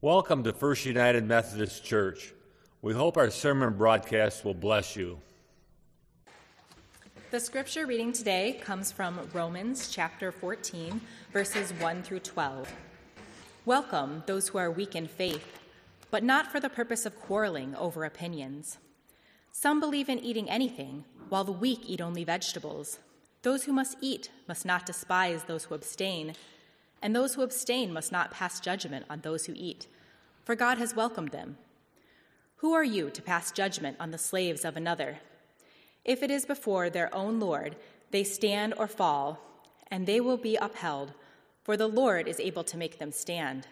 Welcome to First United Methodist Church. We hope our sermon broadcast will bless you. The scripture reading today comes from Romans chapter 14, verses 1 through 12. Welcome those who are weak in faith, but not for the purpose of quarreling over opinions. Some believe in eating anything, while the weak eat only vegetables. Those who must eat must not despise those who abstain and those who abstain must not pass judgment on those who eat, for God has welcomed them. Who are you to pass judgment on the slaves of another? If it is before their own Lord, they stand or fall, and they will be upheld, for the Lord is able to make them stand.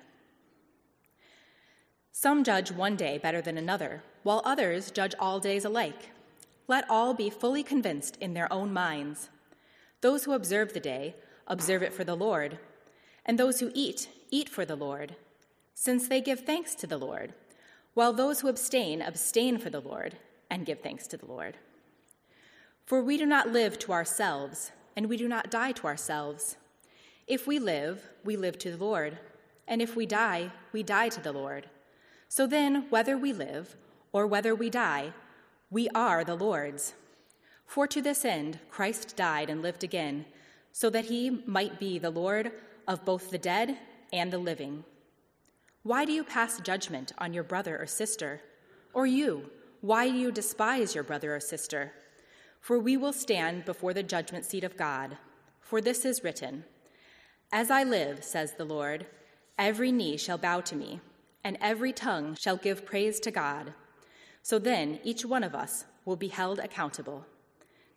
Some judge one day better than another, while others judge all days alike. Let all be fully convinced in their own minds. Those who observe the day, observe it for the Lord and those who eat, eat for the Lord, since they give thanks to the Lord, while those who abstain, abstain for the Lord, and give thanks to the Lord. For we do not live to ourselves, and we do not die to ourselves. If we live, we live to the Lord, and if we die, we die to the Lord. So then, whether we live or whether we die, we are the Lord's. For to this end Christ died and lived again, so that he might be the Lord of both the dead and the living. Why do you pass judgment on your brother or sister? Or you, why do you despise your brother or sister? For we will stand before the judgment seat of God. For this is written As I live, says the Lord, every knee shall bow to me, and every tongue shall give praise to God. So then each one of us will be held accountable.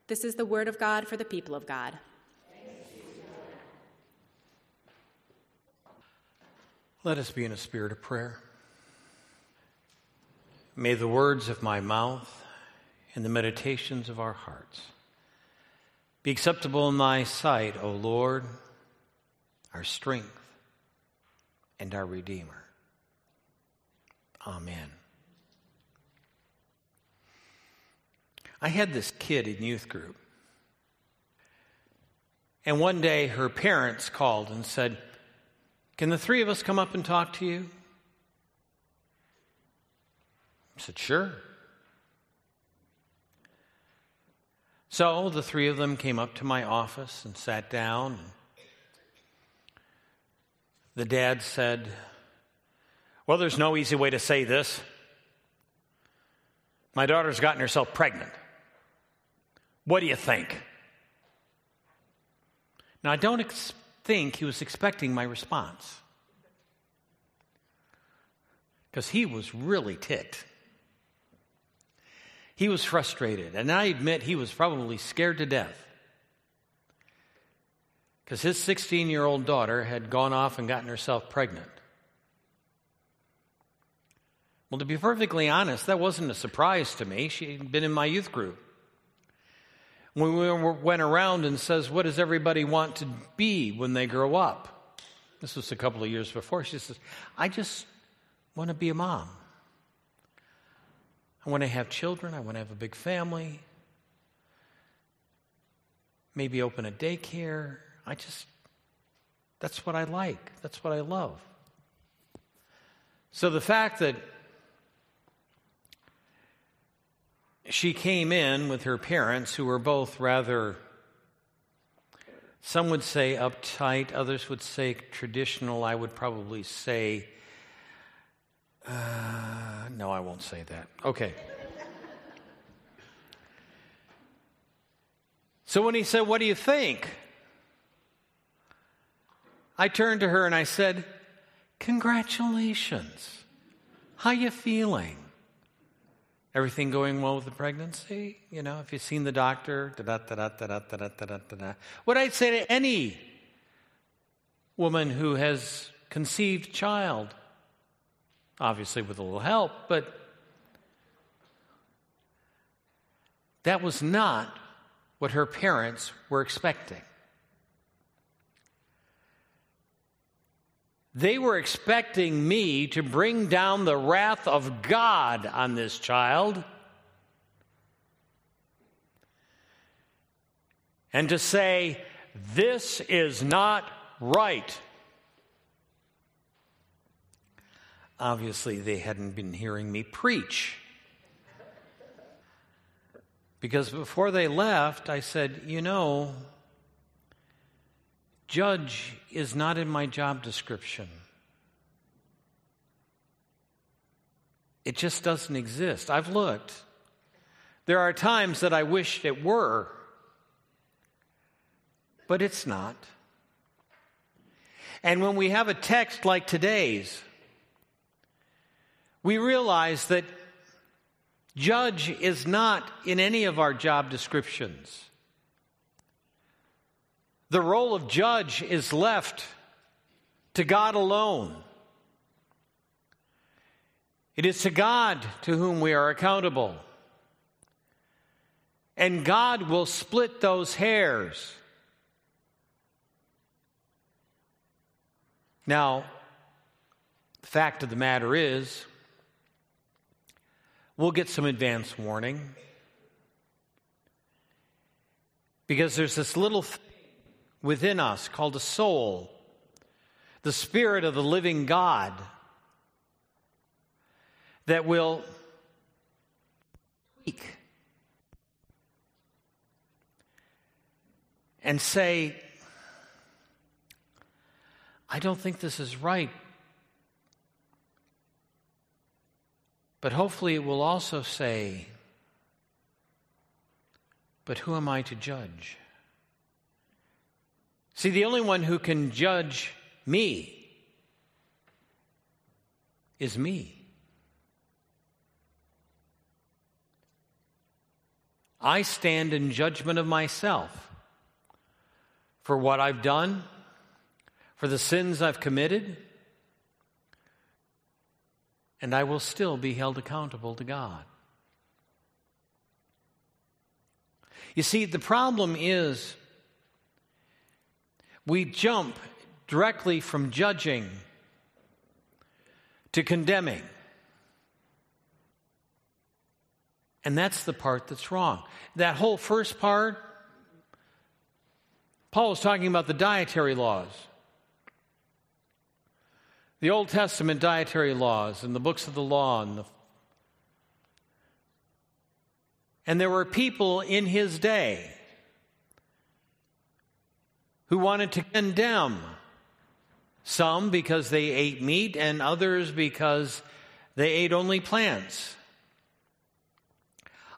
This is the word of God for the people of God. Let us be in a spirit of prayer. May the words of my mouth and the meditations of our hearts be acceptable in thy sight, O Lord, our strength and our Redeemer. Amen. I had this kid in youth group. And one day her parents called and said, can the three of us come up and talk to you? I said, Sure. So the three of them came up to my office and sat down. The dad said, Well, there's no easy way to say this. My daughter's gotten herself pregnant. What do you think? Now, I don't expect think he was expecting my response. Because he was really ticked. He was frustrated, and I admit he was probably scared to death. Because his 16 year old daughter had gone off and gotten herself pregnant. Well, to be perfectly honest, that wasn't a surprise to me. She had been in my youth group when we went around and says, What does everybody want to be when they grow up? This was a couple of years before. She says, I just want to be a mom. I want to have children. I want to have a big family. Maybe open a daycare. I just, that's what I like. That's what I love. So the fact that she came in with her parents, who were both rather, some would say uptight, others would say traditional. I would probably say, uh, no, I won't say that. Okay. So when he said, What do you think? I turned to her and I said, Congratulations. How you feeling? Everything going well with the pregnancy? You know, if you've seen the doctor, da da da da da da da da da da. What I'd say to any woman who has conceived child, obviously with a little help, but that was not what her parents were expecting. They were expecting me to bring down the wrath of God on this child and to say, This is not right. Obviously, they hadn't been hearing me preach. Because before they left, I said, You know, judge is not in my job description. It just doesn't exist. I've looked. There are times that I wished it were, but it's not. And when we have a text like today's, we realize that judge is not in any of our job descriptions. The role of judge is left to God alone. It is to God to whom we are accountable. And God will split those hairs. Now, the fact of the matter is, we'll get some advance warning because there's this little within us called a soul, the spirit of the living God that will tweak and say, I don't think this is right. But hopefully it will also say, But who am I to judge? See, the only one who can judge me is me. I stand in judgment of myself for what I've done, for the sins I've committed, and I will still be held accountable to God. You see, the problem is we jump directly from judging to condemning. And that's the part that's wrong. That whole first part, Paul was talking about the dietary laws. The Old Testament dietary laws and the books of the law and the and there were people in his day who wanted to condemn some because they ate meat and others because they ate only plants.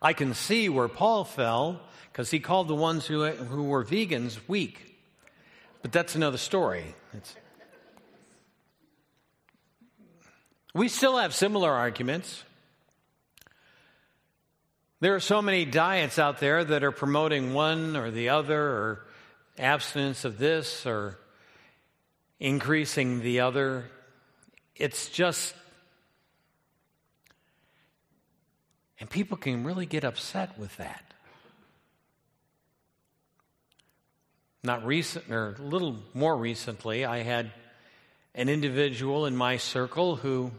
I can see where Paul fell because he called the ones who, who were vegans weak. But that's another story. It's, we still have similar arguments. There are so many diets out there that are promoting one or the other, or abstinence of this, or increasing the other. It's just And people can really get upset with that. Not recent, or a little more recently, I had an individual in my circle who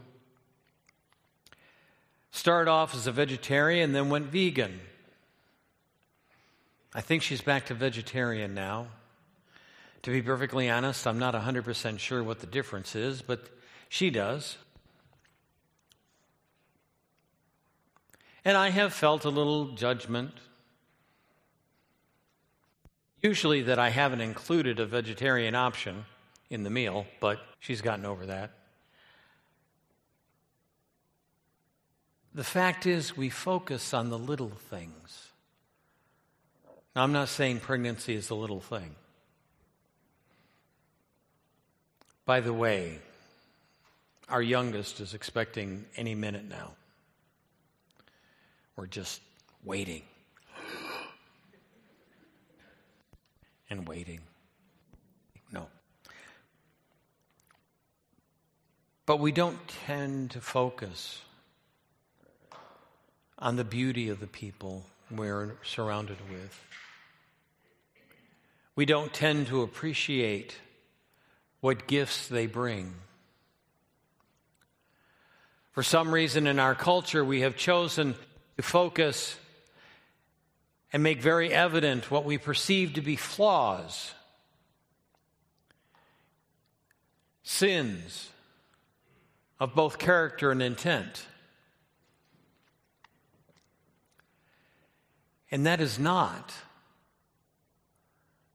started off as a vegetarian, then went vegan. I think she's back to vegetarian now. To be perfectly honest, I'm not 100% sure what the difference is, but she does. And I have felt a little judgment. Usually, that I haven't included a vegetarian option in the meal, but she's gotten over that. The fact is, we focus on the little things. Now, I'm not saying pregnancy is a little thing. By the way, our youngest is expecting any minute now. We're just waiting and waiting. No. But we don't tend to focus on the beauty of the people we're surrounded with. We don't tend to appreciate what gifts they bring. For some reason in our culture, we have chosen to focus and make very evident what we perceive to be flaws, sins, of both character and intent. And that is not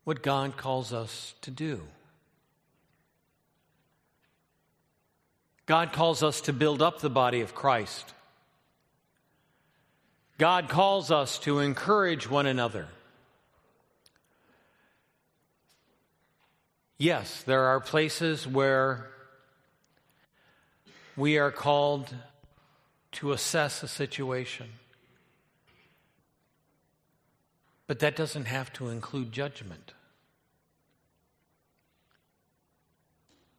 what God calls us to do. God calls us to build up the body of Christ. God calls us to encourage one another. Yes, there are places where we are called to assess a situation. But that doesn't have to include judgment.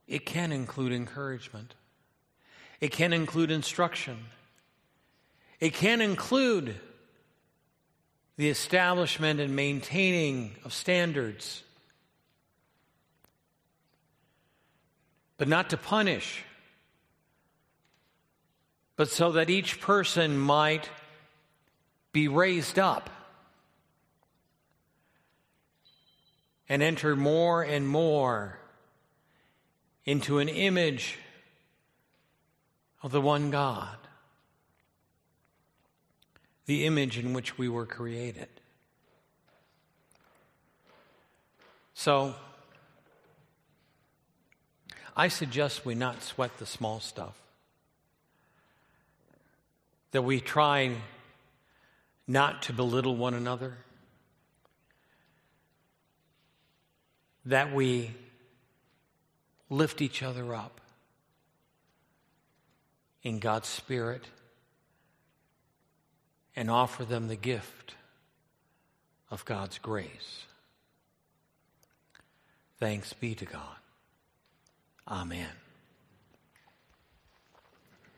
It can include encouragement. It can include instruction. It can include the establishment and maintaining of standards, but not to punish, but so that each person might be raised up and enter more and more into an image of the one God the image in which we were created. So, I suggest we not sweat the small stuff. That we try not to belittle one another. That we lift each other up in God's Spirit and offer them the gift of God's grace. Thanks be to God. Amen.